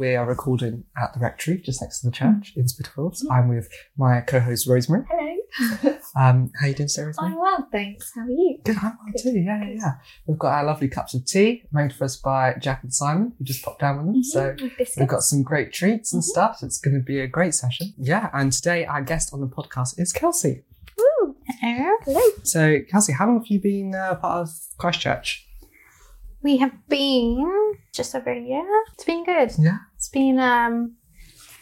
We are recording at the rectory, just next to the church in Spitalfields. I'm with my co-host Rosemary. Hello. Um, how are you doing, today, Rosemary? I'm well, thanks. How are you? Good, I'm well too. Yeah, yeah, yeah. We've got our lovely cups of tea made for us by Jack and Simon, who just popped down with them. So Mhm, with we've got some great treats and Mhm. stuff. It's going to be a great session. Yeah, and today our guest on the podcast is Kelsey. Woo. Hello. So, Kelsey, how long have you been uh, part of Christ Church? We have been just over a year. It's been good. Yeah. It's been um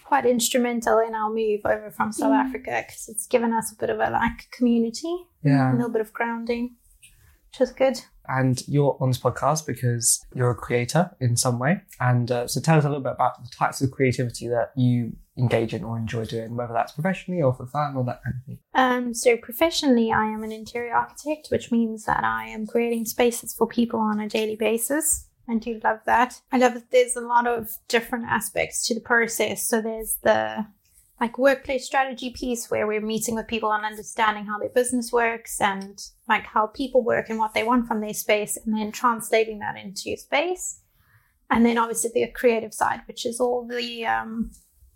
quite instrumental in our move over from South Mm. Africa because it's given us a bit of a like community, yeah, a little bit of grounding, which is good. and you're on this podcast because you're a creator in some way. And uh, so tell us a little bit about the types of creativity that you engage in or enjoy doing, whether that's professionally or for fun or that kind of thing. Um, so professionally, I am an interior architect, which means that I am creating spaces for people on a daily basis. I do love that. I love that there's a lot of different aspects to the process. So there's the like workplace strategy piece where we're meeting with people and understanding how their business works and like how people work and what they want from their space and then translating that into space. And then obviously the creative side, which is all the um,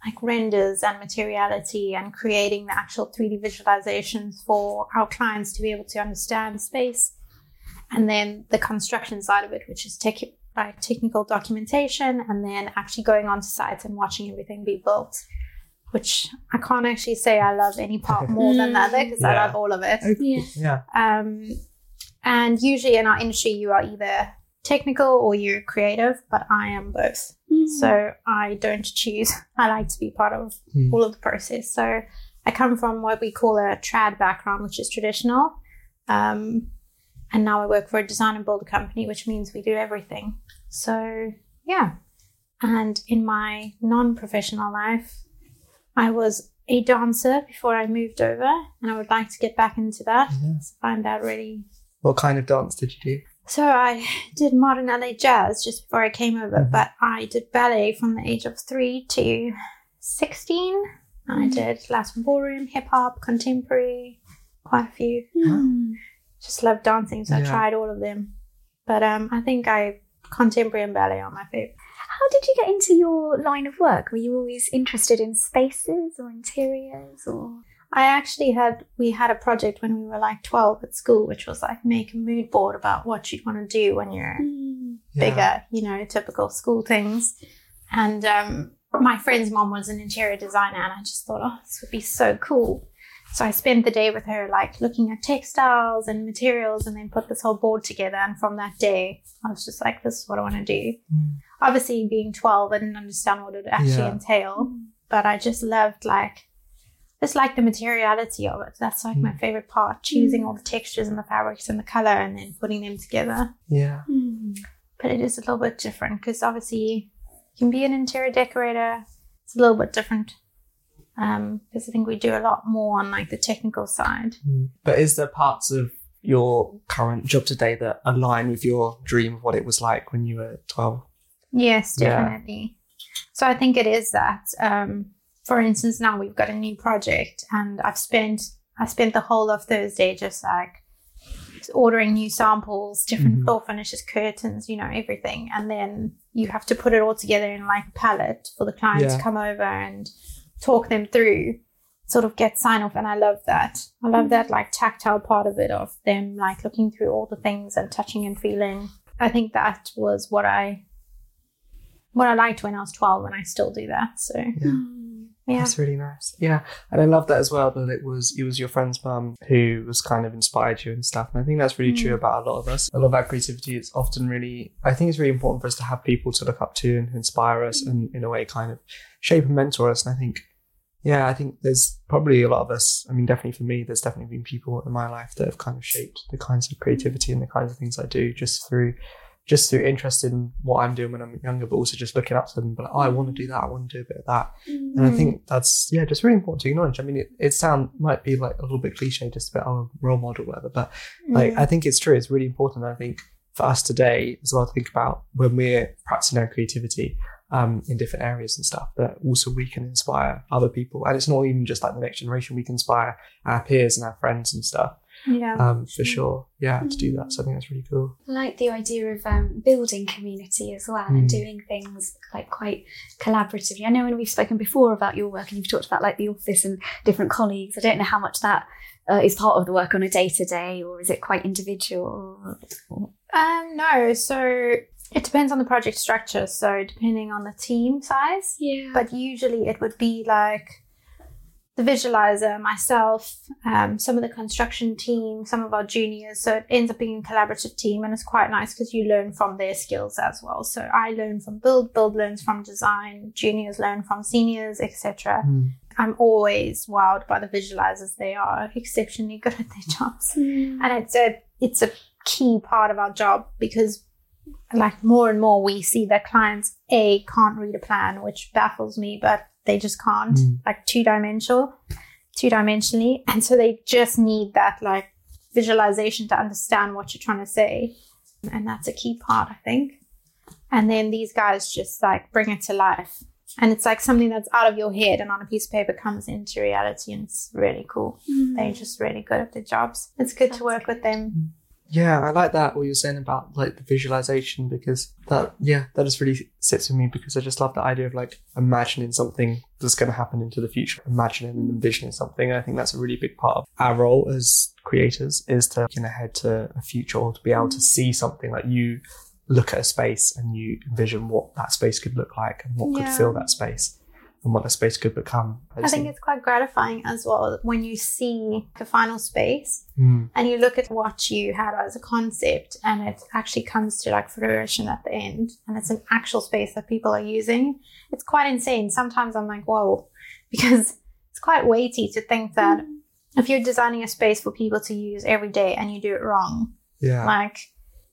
like renders and materiality and creating the actual 3D visualizations for our clients to be able to understand space. And then the construction side of it, which is tech, like technical documentation, and then actually going onto sites and watching everything be built. Which I can't actually say I love any part more than the other because I love all of it. Yeah. Yeah. Um, and usually in our industry, you are either technical or you're creative, but I am both. So I don't choose. I like to be part of Hmm. all of the process. So I come from what we call a trad background, which is traditional. Um, and now I work for a design and build company, which means we do everything. So yeah. And in my non professional life, I was a dancer before I moved over, and I would like to get back into that. Yeah. Find that really What kind of dance did you do? so I did modern LA jazz just before I came over, Mhm. but I did ballet from the age of three to 16. I did Latin ballroom, hip hop, contemporary, quite a few. Hmm. Just love dancing, so I tried all of them. But um, I think I contemporary and ballet are my favorite. How did you get into your line of work? Were you always interested in spaces or interiors or? I actually had we had a project when we were like 12 at school, which was like make a mood board about what you'd want to do when you're bigger, you know, typical school things. And um, my friend's mom was an interior designer, and I just thought, oh, this would be so cool. So I spent the day with her, like looking at textiles and materials, and then put this whole board together. And from that day, I was just like, this is what I want to do. Mm. Obviously, being 12, I didn't understand what it would actually Yeah. entail, but I just loved like, just like the materiality of it. That's like my mm. favorite part, choosing all the mm. textures and the fabrics and the color, and then putting them together Yeah. Mm. but it is a little bit different because obviously you can be an interior decorator. It's a little bit different because I think we do a lot more on like the technical side. Mm. But is there parts of your current job today that align with your dream of what it was like when you were 12? Yes, Yeah. definitely. So I think it is that. Um, for instance, now we've got a new project, and I've spent I spent the whole of Thursday just like ordering new samples, different Mhm. floor finishes, curtains, you know, everything, and then you have to put it all together in like a palette for the client Yeah. to come over and talk them through, sort of get sign off, and I love that. I love that like tactile part of it of them like looking through all the things and touching and feeling. I think that was what I what I liked when I was 12 and I still do that. So, Yeah. yeah. That's really nice. Yeah. And I love that as well that it was it was your friend's mum who was kind of inspired you and stuff. And I think that's really true Mm. about a lot of us. A lot of our creativity is often really I think it's really important for us to have people to look up to and inspire us and in a way kind of shape and mentor us. And I think yeah, I think there's probably a lot of us. I mean, definitely for me, there's definitely been people in my life that have kind of shaped the kinds of creativity and the kinds of things I do just through just through interest in what I'm doing when I'm younger, but also just looking up to them. But like, oh, I want to do that. I want to do a bit of that. And I Mm. think that's yeah, just really important to acknowledge. I mean, it, it sound might be like a little bit cliche, just a bit of a role model, whatever. But like, I think it's true. It's really important. I think for us today as well to think about when we're practicing our creativity um, in different areas and stuff. That also we can inspire other people, and it's not even just like the next generation. We can inspire our peers and our friends and stuff. Yeah. um, for sure. Yeah, to do that. So I think that's really cool. I like the idea of um, building community as well and Mm. doing things like quite collaboratively. I know when we've spoken before about your work and you've talked about like the office and different colleagues. I don't know how much that uh, is part of the work on a day to day, or is it quite individual? Um, no, so it depends on the project structure. So depending on the team size, Yeah, but usually it would be like the visualizer, myself, um, some of the construction team, some of our juniors. So it ends up being a collaborative team, and it's quite nice because you learn from their skills as well. So I learn from build, build learns from design, juniors learn from seniors, etc. I'm always wowed by the visualizers. They are exceptionally good at their jobs and it's a it's a key part of our job because like more and more we see that clients a can't read a plan which baffles me but they just can't Mm. like two dimensional two dimensionally and so they just need that like visualization to understand what you're trying to say and that's a key part i think and then these guys just like bring it to life and it's like something that's out of your head and on a piece of paper comes into reality and it's really cool they're just really good at their jobs. It's good Sounds to work with good. them. Yeah, I like that what you're saying about like the visualization because that yeah, that just really sits with me because I just love the idea of like imagining something that's going to happen into the future, imagining and envisioning something. And I think that's a really big part of our role as creators is to look ahead to a future or to be able to mm. see something like you look at a space and you envision what that space could look like and what Yeah. could fill that space and what that space could become. I just think it's quite gratifying as well when you see the final space Mm, and you look at what you had as a concept and it actually comes to like fruition at the end and it's an actual space that people are using. It's quite insane. Sometimes I'm like, whoa, because it's quite weighty to think that if you're designing a space for people to use every day and you do it wrong, yeah. Like,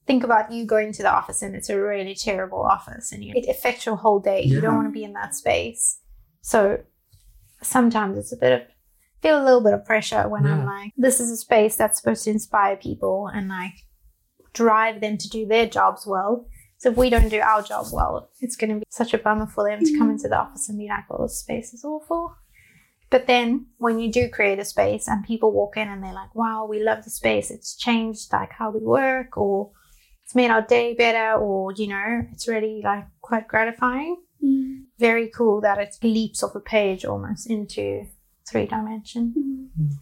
think about you going to the office and it's a really terrible office and you, it affects your whole day. You don't want to be in that space. So sometimes it's a bit of, feel a little bit of pressure when I'm like, this is a space that's supposed to inspire people and like drive them to do their jobs well. So if we don't do our job well, it's going to be such a bummer for them to come into the office and be like, well, this space is awful. But then when you do create a space and people walk in and they're like, wow, we love the space. It's changed like how we work or it's made our day better or, you know, it's really like quite gratifying. Mm. Very cool that it leaps off a page almost into three dimension. Mm-hmm.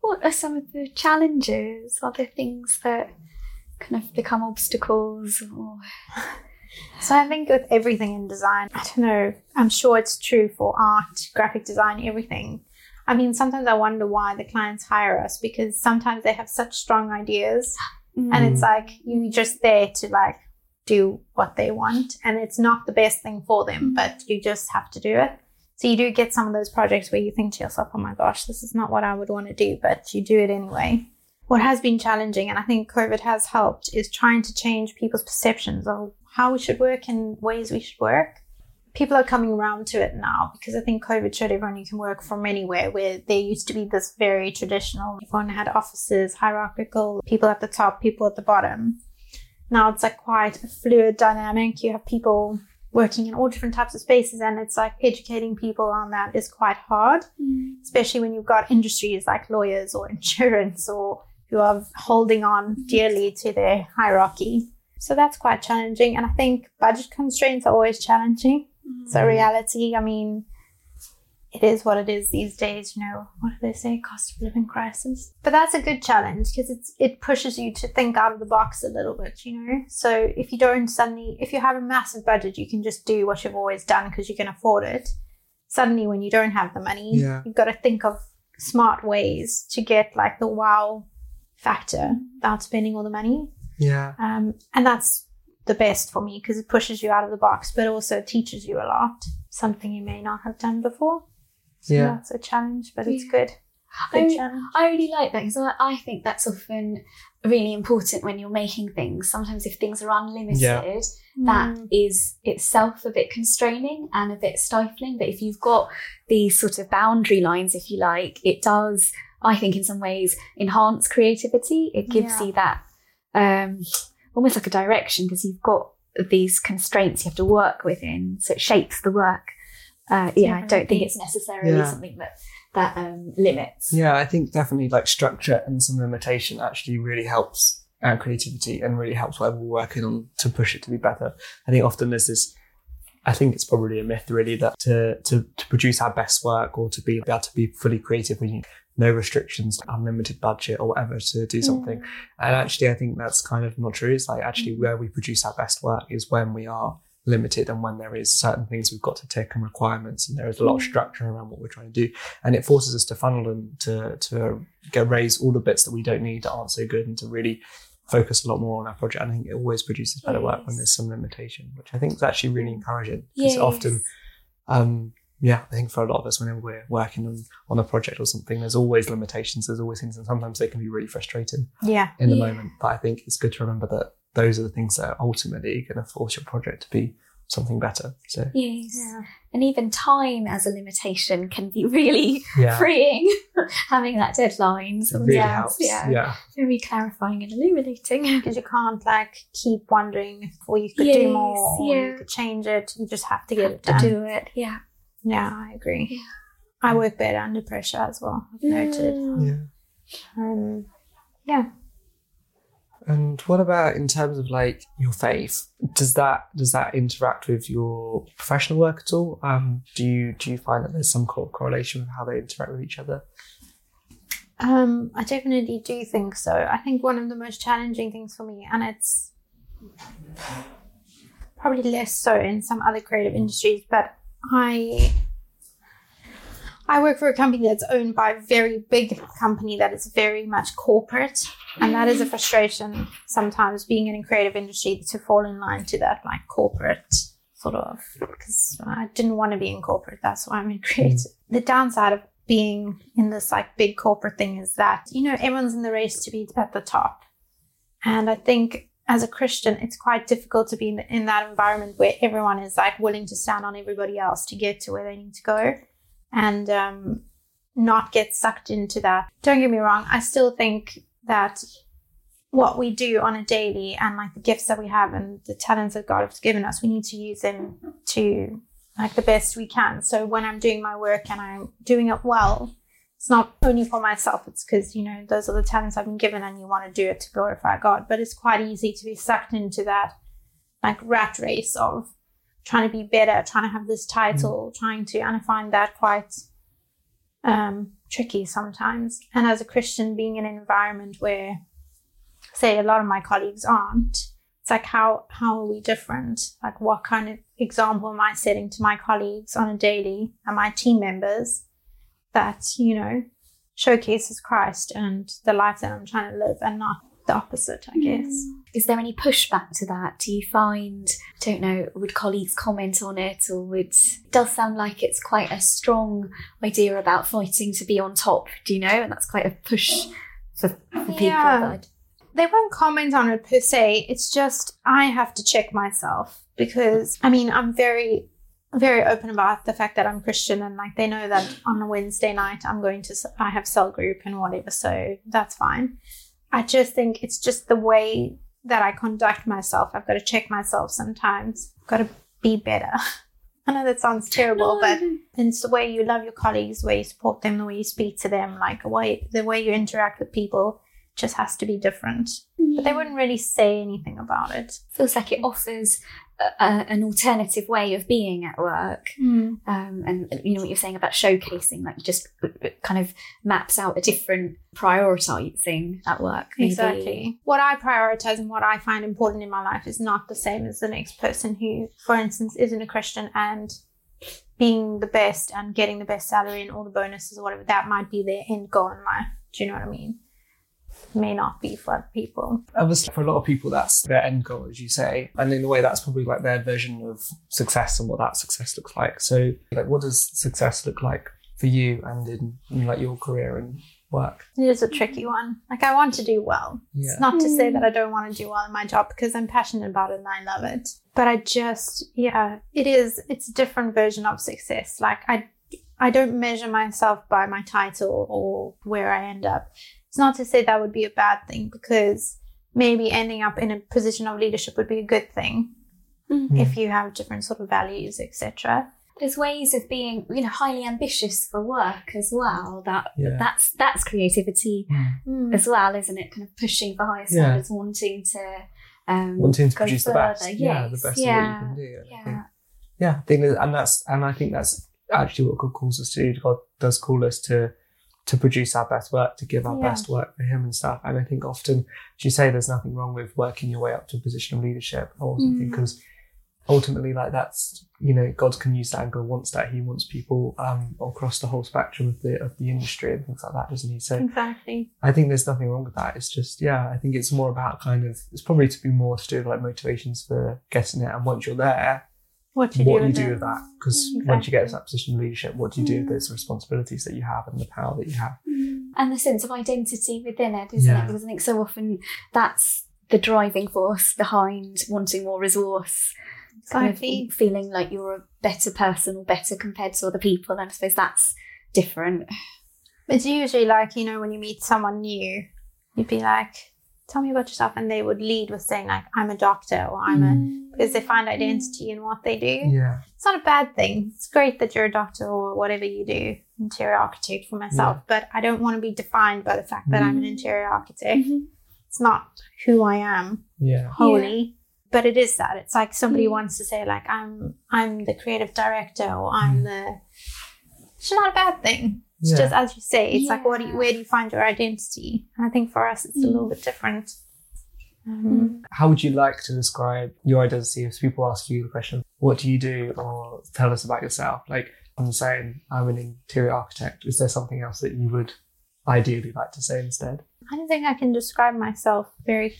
What are some of the challenges? Are there things that kind of become obstacles? Or So I think with everything in design, I don't know, I'm sure it's true for art, graphic design, everything. I mean, sometimes I wonder why the clients hire us because sometimes they have such strong ideas mm. and it's like you're just there to like do what they want and it's not the best thing for them mm-hmm. but you just have to do it. So you do get some of those projects where you think to yourself oh my gosh this is not what i would want to do but you do it anyway. What has been challenging and i think covid has helped is trying to change people's perceptions of how we should work and ways we should work. People are coming around to it now because I think COVID showed everyone you can work from anywhere where there used to be this very traditional, everyone had offices, hierarchical, people at the top, people at the bottom. Now it's like quite a fluid dynamic. You have people working in all different types of spaces and it's like educating people on that is quite hard, mm. especially when you've got industries like lawyers or insurance or who are holding on dearly to their hierarchy. So that's quite challenging. And I think budget constraints are always challenging. Mm. So reality, I mean, it is what it is these days. You know, what do they say? Cost of living crisis. But that's a good challenge because it's it pushes you to think out of the box a little bit. You know, so if you don't suddenly, if you have a massive budget, you can just do what you've always done because you can afford it. Suddenly, when you don't have the money, Yeah. you've got to think of smart ways to get like the wow factor without spending all the money. Yeah. Um, and that's the best for me because it pushes you out of the box, but also teaches you a lot, something you may not have done before. So Yeah. that's a challenge, but it's good. Good I- challenge. I really like that because I, I think that's often really important when you're making things. Sometimes if things are unlimited, Yeah. that Mm. is itself a bit constraining and a bit stifling. But if you've got these sort of boundary lines, if you like, it does, I think, in some ways, enhance creativity. It gives Yeah. you that um, almost like a direction because you've got these constraints you have to work within, so it shapes the work. Uh, yeah, I don't think it's necessarily Yeah. something that that um, limits. Yeah, I think definitely like structure and some limitation actually really helps our creativity and really helps whatever we're working on to push it to be better. I think often there's this I think it's probably a myth really that to to, to produce our best work or to be, able to be fully creative we need no restrictions, unlimited budget or whatever to do something. Mm. And actually I think that's kind of not true. It's like actually Mm. where we produce our best work is when we are limited and when there is certain things we've got to tick and requirements and there is a lot of Mm. structure around what we're trying to do and it forces us to funnel and to to get raise all the bits that we don't need that aren't so good and to really focus a lot more on our project. and I think it always produces better work when there's some limitation, which I think is actually really encouraging. Yes. Because often, um, yeah, I think for a lot of us, whenever we're working on, on a project or something, there's always limitations, there's always things, and sometimes they can be really frustrating Yeah. in the Yeah. moment. But I think it's good to remember that those are the things that are ultimately going to force your project to be something better. So, Yes. Yeah. And even time as a limitation can be really yeah, freeing, having that deadline. it really sense. helps. Yeah. yeah. Very clarifying and illuminating. Because you can't like keep wondering, or you could Yes, do more, or yeah. you could change it. You just have to get it done. to do it. Yeah. Yeah, I agree. Yeah. I work better under pressure as well. I've noted. Yeah. Um, yeah. And what about in terms of like your faith? Does that does that interact with your professional work at all? Um, do you do you find that there's some co- correlation with how they interact with each other? Um, I definitely do think so. I think one of the most challenging things for me, and it's probably less so in some other creative industries, but I I work for a company that's owned by a very big company that is very much corporate, and that is a frustration sometimes being in a creative industry to fall in line to that like corporate sort of because I didn't want to be in corporate. That's why I'm in creative. Mm. The downside of being in this like big corporate thing is that you know everyone's in the race to be at the top, and I think as a Christian, it's quite difficult to be in, in that environment where everyone is like willing to stand on everybody else to get to where they need to go, and um, not get sucked into that. Don't get me wrong, I still think that what we do on a daily and like the gifts that we have and the talents that God has given us, we need to use them to like the best we can. So when I'm doing my work and I'm doing it well, it's not only for myself, it's because, you know, those are the talents I've been given and you want to do it to glorify God. But it's quite easy to be sucked into that like rat race of trying to be better, trying to have this title, trying to, and I find that quite um, tricky sometimes. And as a Christian, being in an environment where, say, a lot of my colleagues aren't, it's like how how are we different? Like, what kind of example am I setting to my colleagues on a daily and my team members that you know showcases Christ and the life that I'm trying to live, and not the opposite, I guess. Is there any pushback to that? Do you find, I don't know, would colleagues comment on it or would, it does sound like it's quite a strong idea about fighting to be on top, do you know? And that's quite a push for, for people. Yeah. they won't comment on it per se. It's just I have to check myself because I mean I'm very very open about the fact that I'm Christian and like they know that on a Wednesday night I'm going to I have cell group and whatever, so that's fine. I just think it's just the way that I conduct myself. I've got to check myself sometimes. I've got to be better. I know that sounds terrible, but it's the way you love your colleagues, the way you support them, the way you speak to them, like the way the way you interact with people just has to be different. But they wouldn't really say anything about it. feels like it offers a, an alternative way of being at work. Um, and you know what you're saying about showcasing, like just kind of maps out a different prioritizing at work. maybe. Exactly. What I prioritize and what I find important in my life is not the same as the next person who, for instance, isn't a Christian and being the best and getting the best salary and all the bonuses or whatever. That might be their end goal in life. Do you know what I mean? May not be for other people. Obviously, for a lot of people, that's their end goal, as you say, and in a way, that's probably like their version of success and what that success looks like. So, like, what does success look like for you and in, in like your career and work? It is a tricky one. Like I want to do well. Yeah. It's not to say hmm. that I don't want to do well in my job because I'm passionate about it and I love it. But I just, yeah, it is. It's a different version of success. Like I, I don't measure myself by my title or where I end up. It's not to say that would be a bad thing because maybe ending up in a position of leadership would be a good thing Mm. if you have different sort of values, etc. there's ways of being you know highly ambitious for work as well that Yeah. that's that's creativity Mm. as well isn't it kind of pushing for higher Yeah. standards wanting to um Wanting to go produce the further. best. Yeah, the best yeah. of what you can do. And I think yeah yeah, I think that, and that's and I think that's actually what God calls us to do. God does call us to to produce our best work, to give our Yeah. best work for Him and stuff. And I think often, as you say, there's nothing wrong with working your way up to a position of leadership or something Mm. because ultimately, like that's you know, God can use that and God wants that. He wants people um across the whole spectrum of the of the industry and things like that, doesn't He? So Exactly. I think there's nothing wrong with that. It's just, yeah, I think it's more about kind of, it's probably to be more to do with like motivations for getting it. And once you're there, What you what do you with do with that. Because once you get to that position of leadership, what do you do with Mm. those responsibilities that you have and the power that you have? and the sense of identity within it isn't Yeah. it because I think so often that's the driving force behind wanting more resource kind of feeling like you're a better person or better compared to other people and I suppose that's different It's usually like, you know, when you meet someone new, you'd be like, tell me about yourself. And they would lead with saying, like, I'm a doctor or I'm a, mm. because they find identity in what they do. Yeah. It's not a bad thing. It's great that you're a doctor or whatever you do, interior architect for myself, but I don't want to be defined by the fact that I'm an mm-hmm. interior architect. Mm-hmm. It's not who I am Yeah. wholly. But it is that. It's like somebody Mm. wants to say, like, I'm I'm the creative director or I'm mm. the it's not a bad thing. It's Yeah. just as you say, it's like what do you, where do you find your identity? And I think for us it's a Mm. little bit different. Um, How would you like to describe your identity if people ask you the question, what do you do? Or tell us about yourself? Like I'm saying, I'm an interior architect. Is there something else that you would ideally like to say instead? I don't think I can describe myself very.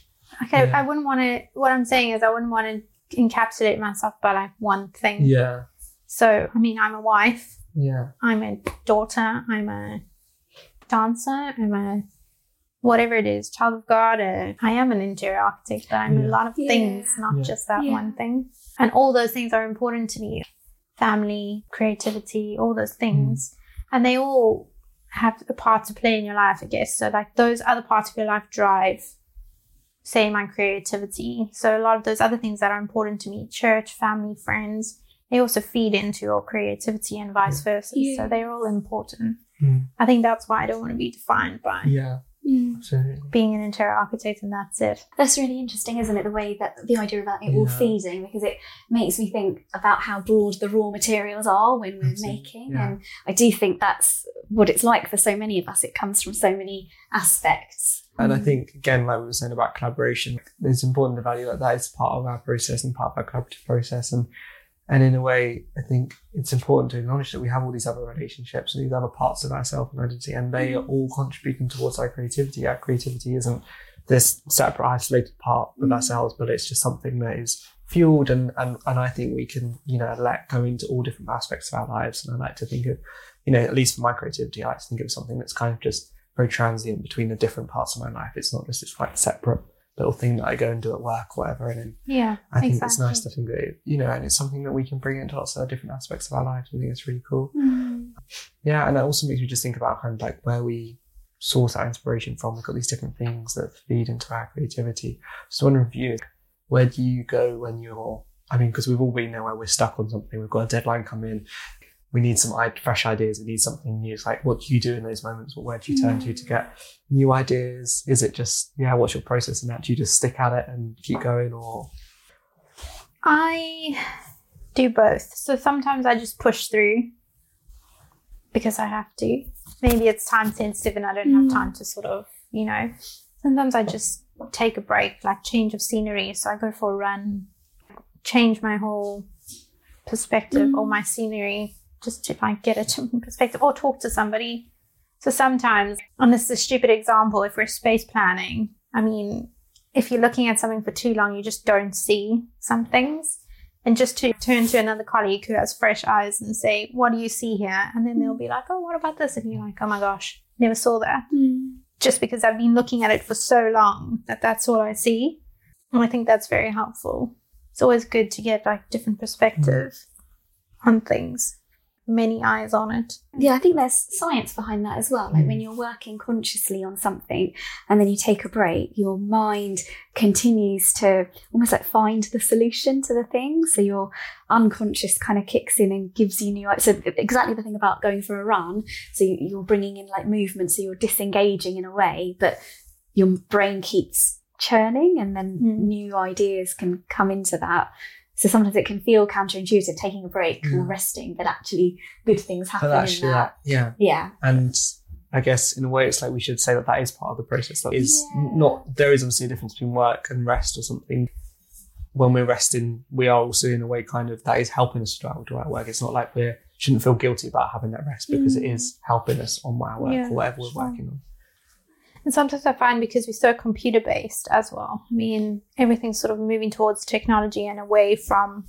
Okay, Yeah. I wouldn't want to. What I'm saying is, I wouldn't want to encapsulate myself by like one thing. Yeah. So, I mean, I'm a wife. Yeah. I'm a daughter. I'm a dancer. I'm a whatever it is, child of God. Uh, I am an interior architect, but I'm Yeah. a lot of Yeah. things, not Yeah. just that Yeah. one thing. And all those things are important to me. Family, creativity, all those things, and they all have a part to play in your life, I guess. So, like those other parts of your life drive, say, my creativity. So, a lot of those other things that are important to me, church, family, friends, they also feed into your creativity and vice versa. Yeah. So, they're all important. Mm. I think that's why I don't want to be defined by Yeah. Mm. Being an interior architect and that's it. That's really interesting, isn't it? The way that the idea about it all feeding, because it makes me think about how broad the raw materials are when we're Absolutely, making. yeah. And I do think that's what it's like for so many of us. It comes from so many aspects. And Mm. I think, again, like we were saying about collaboration, it's important to value that that is part of our process and part of our collaborative process. And and in a way, I think it's important to acknowledge that we have all these other relationships and these other parts of ourself and identity, and they are all contributing towards our creativity. Our creativity isn't this separate, isolated part of Mm. ourselves, but it's just something that is fueled and, and and I think we can, you know, let go into all different aspects of our lives. And I like to think of, you know, at least for my creativity, I like to think of something that's kind of just very transient between the different parts of my life. It's not just this like separate little thing that I go and do at work whatever. And then Yeah. I think exactly. it's nice to think that, it- you know, and it's something that we can bring into lots of different aspects of our lives. I think it's really cool. Mm-hmm. Yeah. And it also makes me just think about kind of like where we source our inspiration from. We've got these different things that feed into our creativity. Just wondering for you, where do you go when you're, I mean, because we've all been there where we're stuck on something, we've got a deadline come in, we need some fresh ideas, we need something new. It's like, what do you do in those moments? Or where do you turn to to get new ideas? Is it just, yeah, what's your process in that? Do you just stick at it and keep going or? I do both. So sometimes I just push through because I have to. Maybe it's time sensitive and I don't Mm. have time to sort of, you know. Sometimes I just take a break, like change of scenery. So I go for a run, change my whole perspective or my scenery just to like get a different perspective or talk to somebody. So sometimes, and this is a stupid example, if we're space planning, I mean, if you're looking at something for too long, you just don't see some things. And just to turn to another colleague who has fresh eyes and say, What do you see here? And then they'll be mm. like, Oh, what about this? And you're like, Oh my gosh, never saw that. Mm. Just because I've been looking at it for so long that that's all I see. And I think that's very helpful. It's always good to get like different perspective mm. on things. Many eyes on it. Yeah, I think there's science behind that as well. Like when you're working consciously on something and then you take a break, your mind continues to almost like find the solution to the thing. So your unconscious kind of kicks in and gives you new. So exactly the thing about going for a run. So you- you're bringing in like movement, so you're disengaging in a way, but your brain keeps churning, and then Mm. new ideas can come into that. So sometimes it can feel counterintuitive, taking a break Yeah. or mm. resting, but actually good things happen But in actually, that. that, yeah. Yeah. And I guess in a way, it's like we should say that that is part of the process. That is Yeah. not, there is obviously a difference between work and rest or something. When we're resting, we are also in a way kind of that is helping us to do our work. It's not like we shouldn't feel guilty about having that rest because it mm. is helping us on our work Yeah, or whatever we're sure. working on. And sometimes I find because we're so computer based as well, I mean, everything's sort of moving towards technology and away from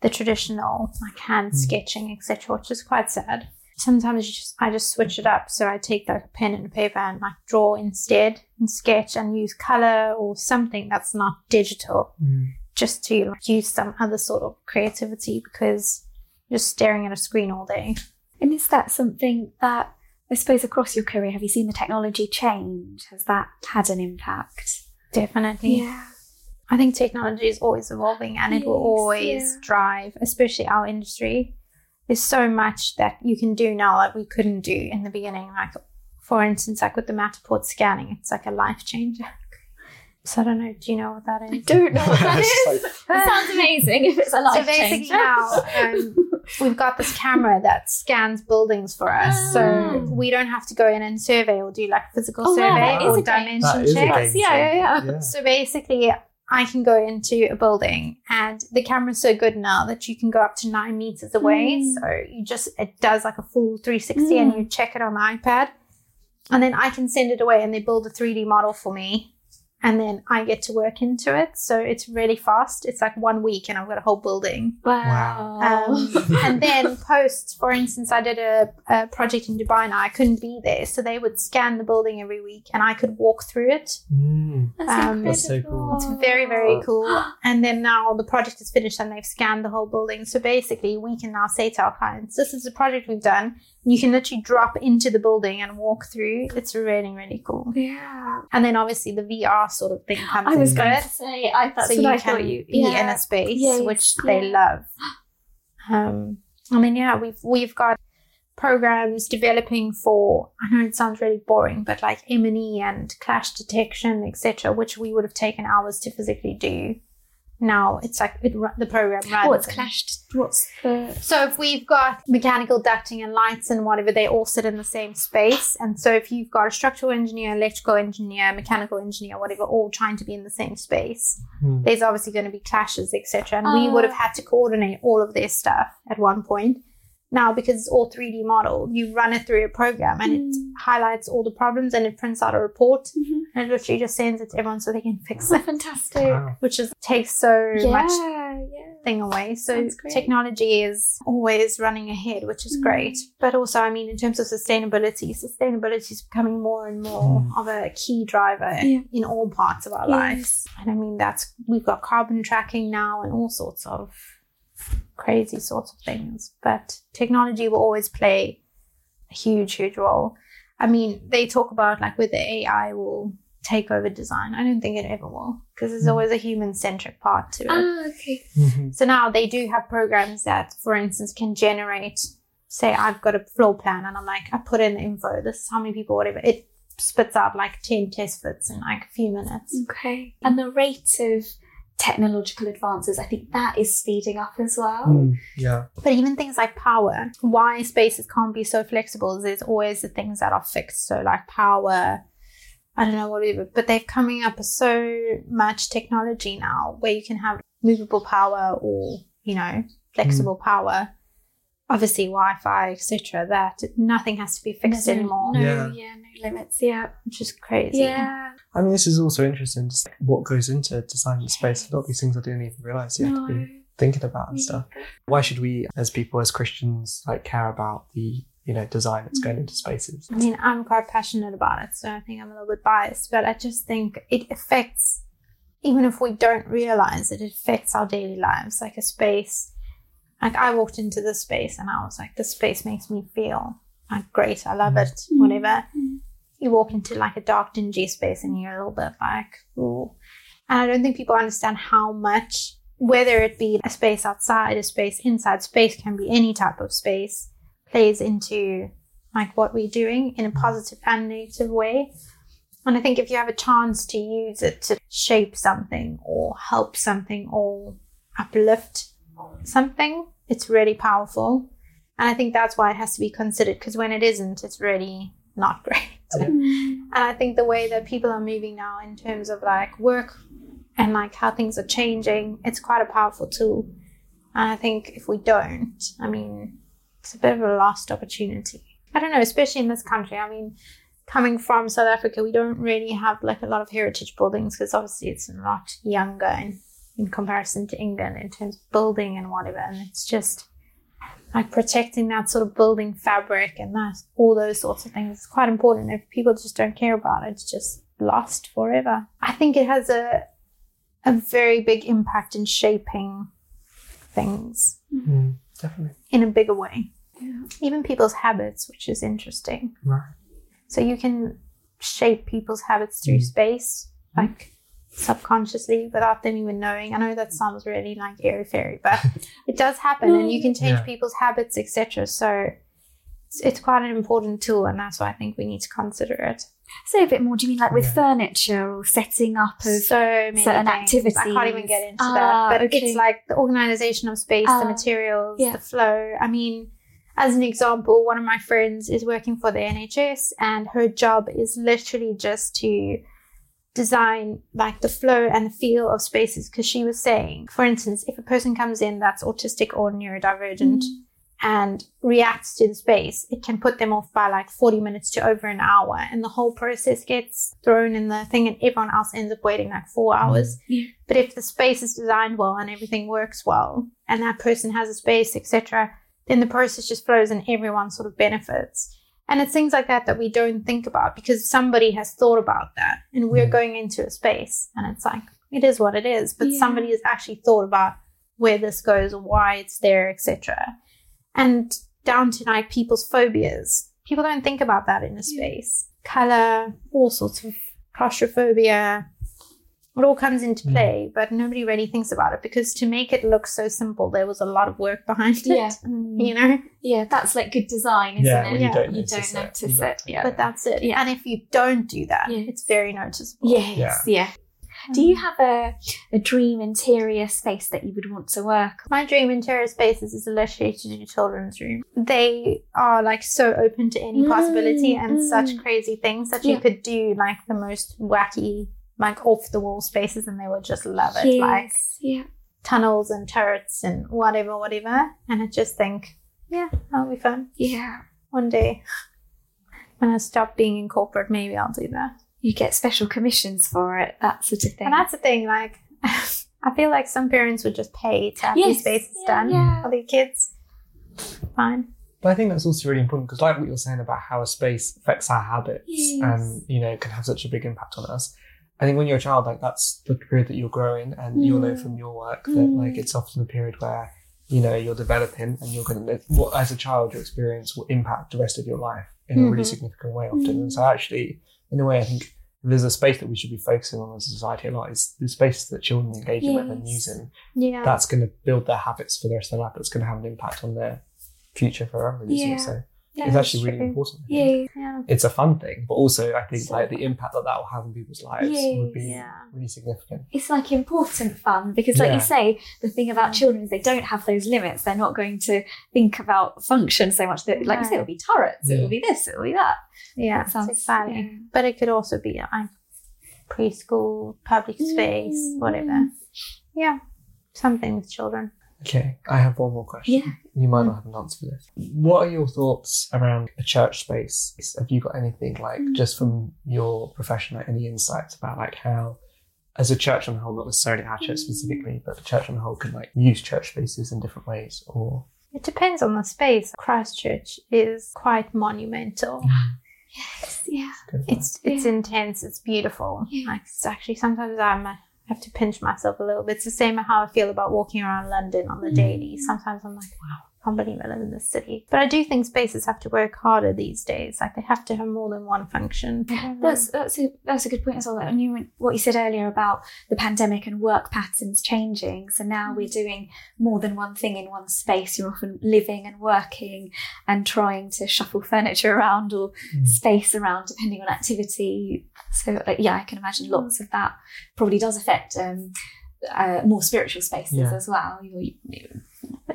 the traditional like hand Mm. sketching, etc., which is quite sad. Sometimes you just I just switch it up. So I take like a pen and a paper and like draw instead and sketch and use color or something that's not digital just to like, use some other sort of creativity because you're just staring at a screen all day. And is that something that I suppose across your career have you seen the technology change? Has that had an impact? Definitely. Yeah. I think technology is always evolving and it will Yes, always yeah. drive, especially our industry. There's so much that you can do now that we couldn't do in the beginning. Like, for instance, like with the Matterport scanning, it's like a life changer. So I don't know. Do you know what that is? I don't know what that is. It's is. That sounds amazing if it's a life so basically changer. now um, we've got this camera that scans buildings for us, so Ah. we don't have to go in and survey or do like physical Oh, wow, survey that is or a game- dimension That is a checks. game Yeah, yeah, yeah. Yeah. So basically, I can go into a building, and the camera's so good now that you can go up to nine meters away. Mm. So you just it does like a full 360, and Mm. you check it on the iPad, and then I can send it away, and they build a 3D model for me, and then I get to work into it. So it's really fast. It's like one week, and I've got a whole building. Wow. Um, and then post, for instance, I did a, a project in Dubai and I couldn't be there, so they would scan the building every week, and I could walk through it. Mm. That's um, That's so cool. It's very, very cool. And then now the project is finished and they've scanned the whole building. So basically, we can now say to our clients, this is the project we've done. You can literally drop into the building and walk through. It's really, really cool. Yeah. And then obviously the VR sort of thing comes I was going it. to say, I, that's so you I can you be in a space, Yes, which they love. Um, I mean, yeah, we've we've got programs developing for. I know it sounds really boring, but like M and E and clash detection, etc., which we would have taken hours to physically do. Now it's like it, the program runs. What's and- clashed? What's the. so if we've got mechanical ducting and lights and whatever, they all sit in the same space. And so if you've got a structural engineer, electrical engineer, mechanical engineer, whatever, all trying to be in the same space, Hmm. there's obviously going to be clashes, etc. And we Oh. would have had to coordinate all of their stuff at one point. Now, because it's all 3D model, you run it through a program and it Mm. Highlights all the problems and it prints out a report Mhm. and it literally just sends it to everyone so they can fix it, Fantastic. Wow. which is takes so much Yeah, yeah. thing away. So technology is always running ahead, which is Mm. great. But also, I mean, in terms of sustainability, sustainability is becoming more and more Mm. of a key driver Yeah. in all parts of our lives. And I mean, that's we've got carbon tracking now and all sorts of crazy sorts of things. But technology will always play a huge, huge role. I mean, they talk about like whether AI will take over design. I don't think it ever will because there's Mm. always a human centric part to it. Ah, okay. Mhm. So now they do have programs that, for instance, can generate, say, I've got a floor plan and I'm like, I put in the info, this is how many people, whatever. It spits out like 10 test fits in like a few minutes. Okay. And the rate of technological advances, I think that is speeding up as well. Mm. Yeah. But even things like power, why spaces can't be so flexible is there's always the things that are fixed. So like power, I don't know whatever, but they're coming up with so much technology now where you can have movable power or, you know, flexible power. Obviously Wi-Fi, etc. That nothing has to be fixed No, anymore, No, Yeah. yeah. no limits. Yeah. which is crazy. Yeah. I mean, this is also interesting. Just what goes into designing space. A lot of these things I didn't even realize you have No. to be thinking about and stuff. Why should we, as people, as Christians, like care about the you know design that's going into spaces? I mean, I'm quite passionate about it, so I think I'm a little bit biased, but I just think it affects, even if we don't realize it, it affects our daily lives. Like a space, Like I walked into this space and I was like, this space makes me feel like great. I love Mm. it. Whatever. You walk into like a dark, dingy space and you're a little bit like, ooh. And I don't think people understand how much, whether it be a space outside, a space inside, space can be any type of space, plays into like what we're doing in a positive and negative way. And I think if you have a chance to use it to shape something or help something or uplift something, it's really powerful. And I think that's why it has to be considered because when it isn't, it's really not great. Mm. And I think the way that people are moving now in terms of like work and like how things are changing, it's quite a powerful tool. And I think if we don't, I mean, it's a bit of a lost opportunity. I don't know, especially in this country. I mean, coming from South Africa, we don't really have like a lot of heritage buildings because obviously it's a lot younger in, in comparison to England in terms of building and whatever. And it's just like protecting that sort of building fabric and that all those sorts of things is quite important. If people just don't care about it, it's just lost forever. I think it has a a very big impact in shaping things Mm, definitely. in a bigger way. Yeah. Even people's habits, which is interesting. Right. So you can shape people's habits through Mm. space, like subconsciously without them even knowing. I know that sounds really like airy fairy, but it does happen and you can change Yeah. people's habits, etc. So it's, it's quite an important tool and that's why I think we need to consider it. Say a bit more. Do you mean like with Yeah. furniture or setting up of? so many certain things. I can't even get into Ah, that. But okay. it's like the organization of space, Ah, the materials, yeah. the flow. I mean, as an example, one of my friends is working for the NHS and her job is literally just to design like the flow and the feel of spaces because she was saying for instance if a person comes in that's autistic or neurodivergent Mm. and reacts to the space, it can put them off by like 40 minutes to over an hour. And the whole process gets thrown in the thing, and everyone else ends up waiting like four hours. Yeah. But if the space is designed well and everything works well, and that person has a space, etc., then the process just flows and everyone sort of benefits. And it's things like that that we don't think about because somebody has thought about that. And we're Mm. going into a space, and it's like, it is what it is. But Yeah. somebody has actually thought about where this goes, or why it's there, etc and down to like people's phobias. People don't think about that in a space. Color, all sorts of claustrophobia. It all comes into Mm. play, but nobody really thinks about it because to make it look so simple, there was a lot of work behind it. Yeah. You know, Yeah, that's like good design, isn't Yeah, it? when you you don't you don't notice notice, it. it. Yeah. but that's it. Yeah. And if you don't do that, Yeah. it's very noticeable. yes. Yeah. Yeah. Do you have a, a dream interior space that you would want to work? My dream interior spaces is literally to do children's room. They are like so open to any Mm, possibility and mm. such crazy things that Yeah. you could do like the most wacky, like off the wall spaces and they would just love it. Like yeah. tunnels and turrets and whatever, whatever. And I just think, yeah, that'll be fun. Yeah. One day when I stop being in corporate, maybe I'll do that. You get special commissions for it, that sort of thing. And that's the thing, like I feel like some parents would just pay to have Yes. these spaces Yeah, done yeah. for their kids. Fine. But I think that's also really important because, like what you're saying about how a space affects our habits Yes. and you know can have such a big impact on us. I think when you're a child, like that's the period that you're growing, and you'll know Mm. from your work that Mm. like it's often a period where you know you're developing, and you're going to what as a child your experience will impact the rest of your life in a really Mhm. significant way often. And so actually, in a way, I think there's a space that we should be focusing on as a society a lot is the space that children engage with and using. Yeah. That's going to build their habits for the rest of their life. That's going to have an impact on their future forever. Yeah. So Yeah, it's actually that's really true. important. Yeah. Yeah. It's a fun thing, but also I think So- like the impact that that will have on people's lives would be Yeah. really significant. It's like important fun because, like Yeah. you say, the thing about children is they don't have those limits. They're not going to think about function so much that, like you say, it'll be turrets, Yeah. it'll be this, it'll be that. Yeah, That sounds- it's exciting. yeah. But it could also be like preschool, public space, Mm. whatever. Yeah, something with children. Okay, I have one more question. Yeah. You might not have an answer for this. What are your thoughts around a church space? Have you got anything like Mm. just from your profession, like any insights about like how, as a church on the whole, not necessarily our church specifically, but the church on the whole can like use church spaces in different ways, or It depends on the space. Christ Church is quite monumental. Yes, yeah. It's it's Yeah. intense. It's beautiful. Yeah. Like it's actually sometimes I'm have to pinch myself a little bit. It's the same how I feel about walking around London on the mm. daily. Sometimes I'm like, wow, I can't believe live in the city. But I do think spaces have to work harder these days. Like they have to have more than one function. That's that's a that's a good point as well. And you what you said earlier about the pandemic and work patterns changing. So now we're doing more than one thing in one space. You're often living and working and trying to shuffle furniture around or Mm. space around depending on activity. So uh, yeah, I can imagine lots of that probably does affect um, uh, more spiritual spaces Yeah. as well. You, you, I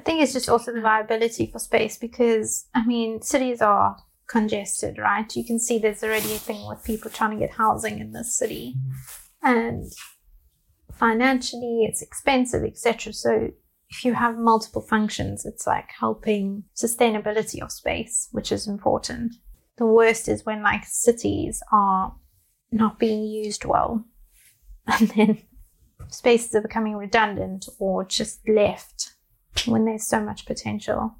think it's just also the viability for space because I mean cities are congested, right? You can see there's already a thing with people trying to get housing in this city, mm-hmm. and financially it's expensive, etc. So if you have multiple functions, it's like helping sustainability of space, which is important. The worst is when like cities are not being used well, and then spaces are becoming redundant or just left when there's so much potential.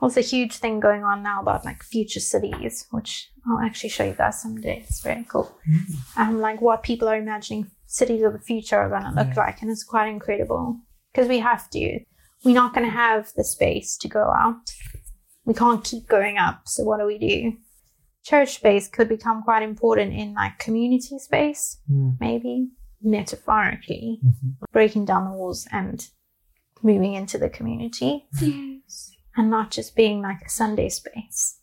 Also, a huge thing going on now about like future cities, which I'll actually show you guys someday. It's very cool. Um, like what people are imagining cities of the future are going to look Yeah. like, and it's quite incredible because we have to. We're not going to have the space to go out. We can't keep going up. So what do we do? Church space could become quite important in like community space, Mm. maybe metaphorically Mhm. breaking down the walls and moving into the community and not just being like a Sunday space.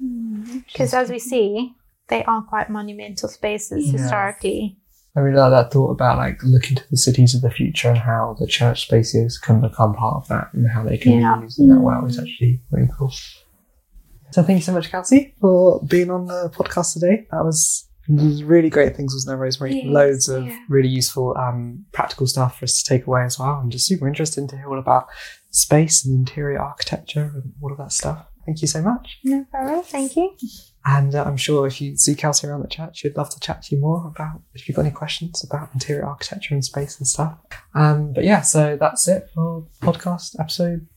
Hmm, because as we see, they are quite monumental spaces Yeah. historically. I really like that thought about like looking to the cities of the future and how the church spaces can become part of that and how they can Yeah. be used in that well is hmm. actually really cool. So thank you so much, Kelsey, for being on the podcast today. That was really great things, wasn't there, Rosemary? Loads of yeah. really useful um, practical stuff for us to take away as well. And just super interesting to hear all about space and interior architecture and all of that stuff. Thank you so much. No problem. Thank you. And uh, I'm sure if you see Kelsey around the chat, she'd love to chat to you more about if you've got any questions about interior architecture and space and stuff. Um, but yeah, so that's it for podcast episode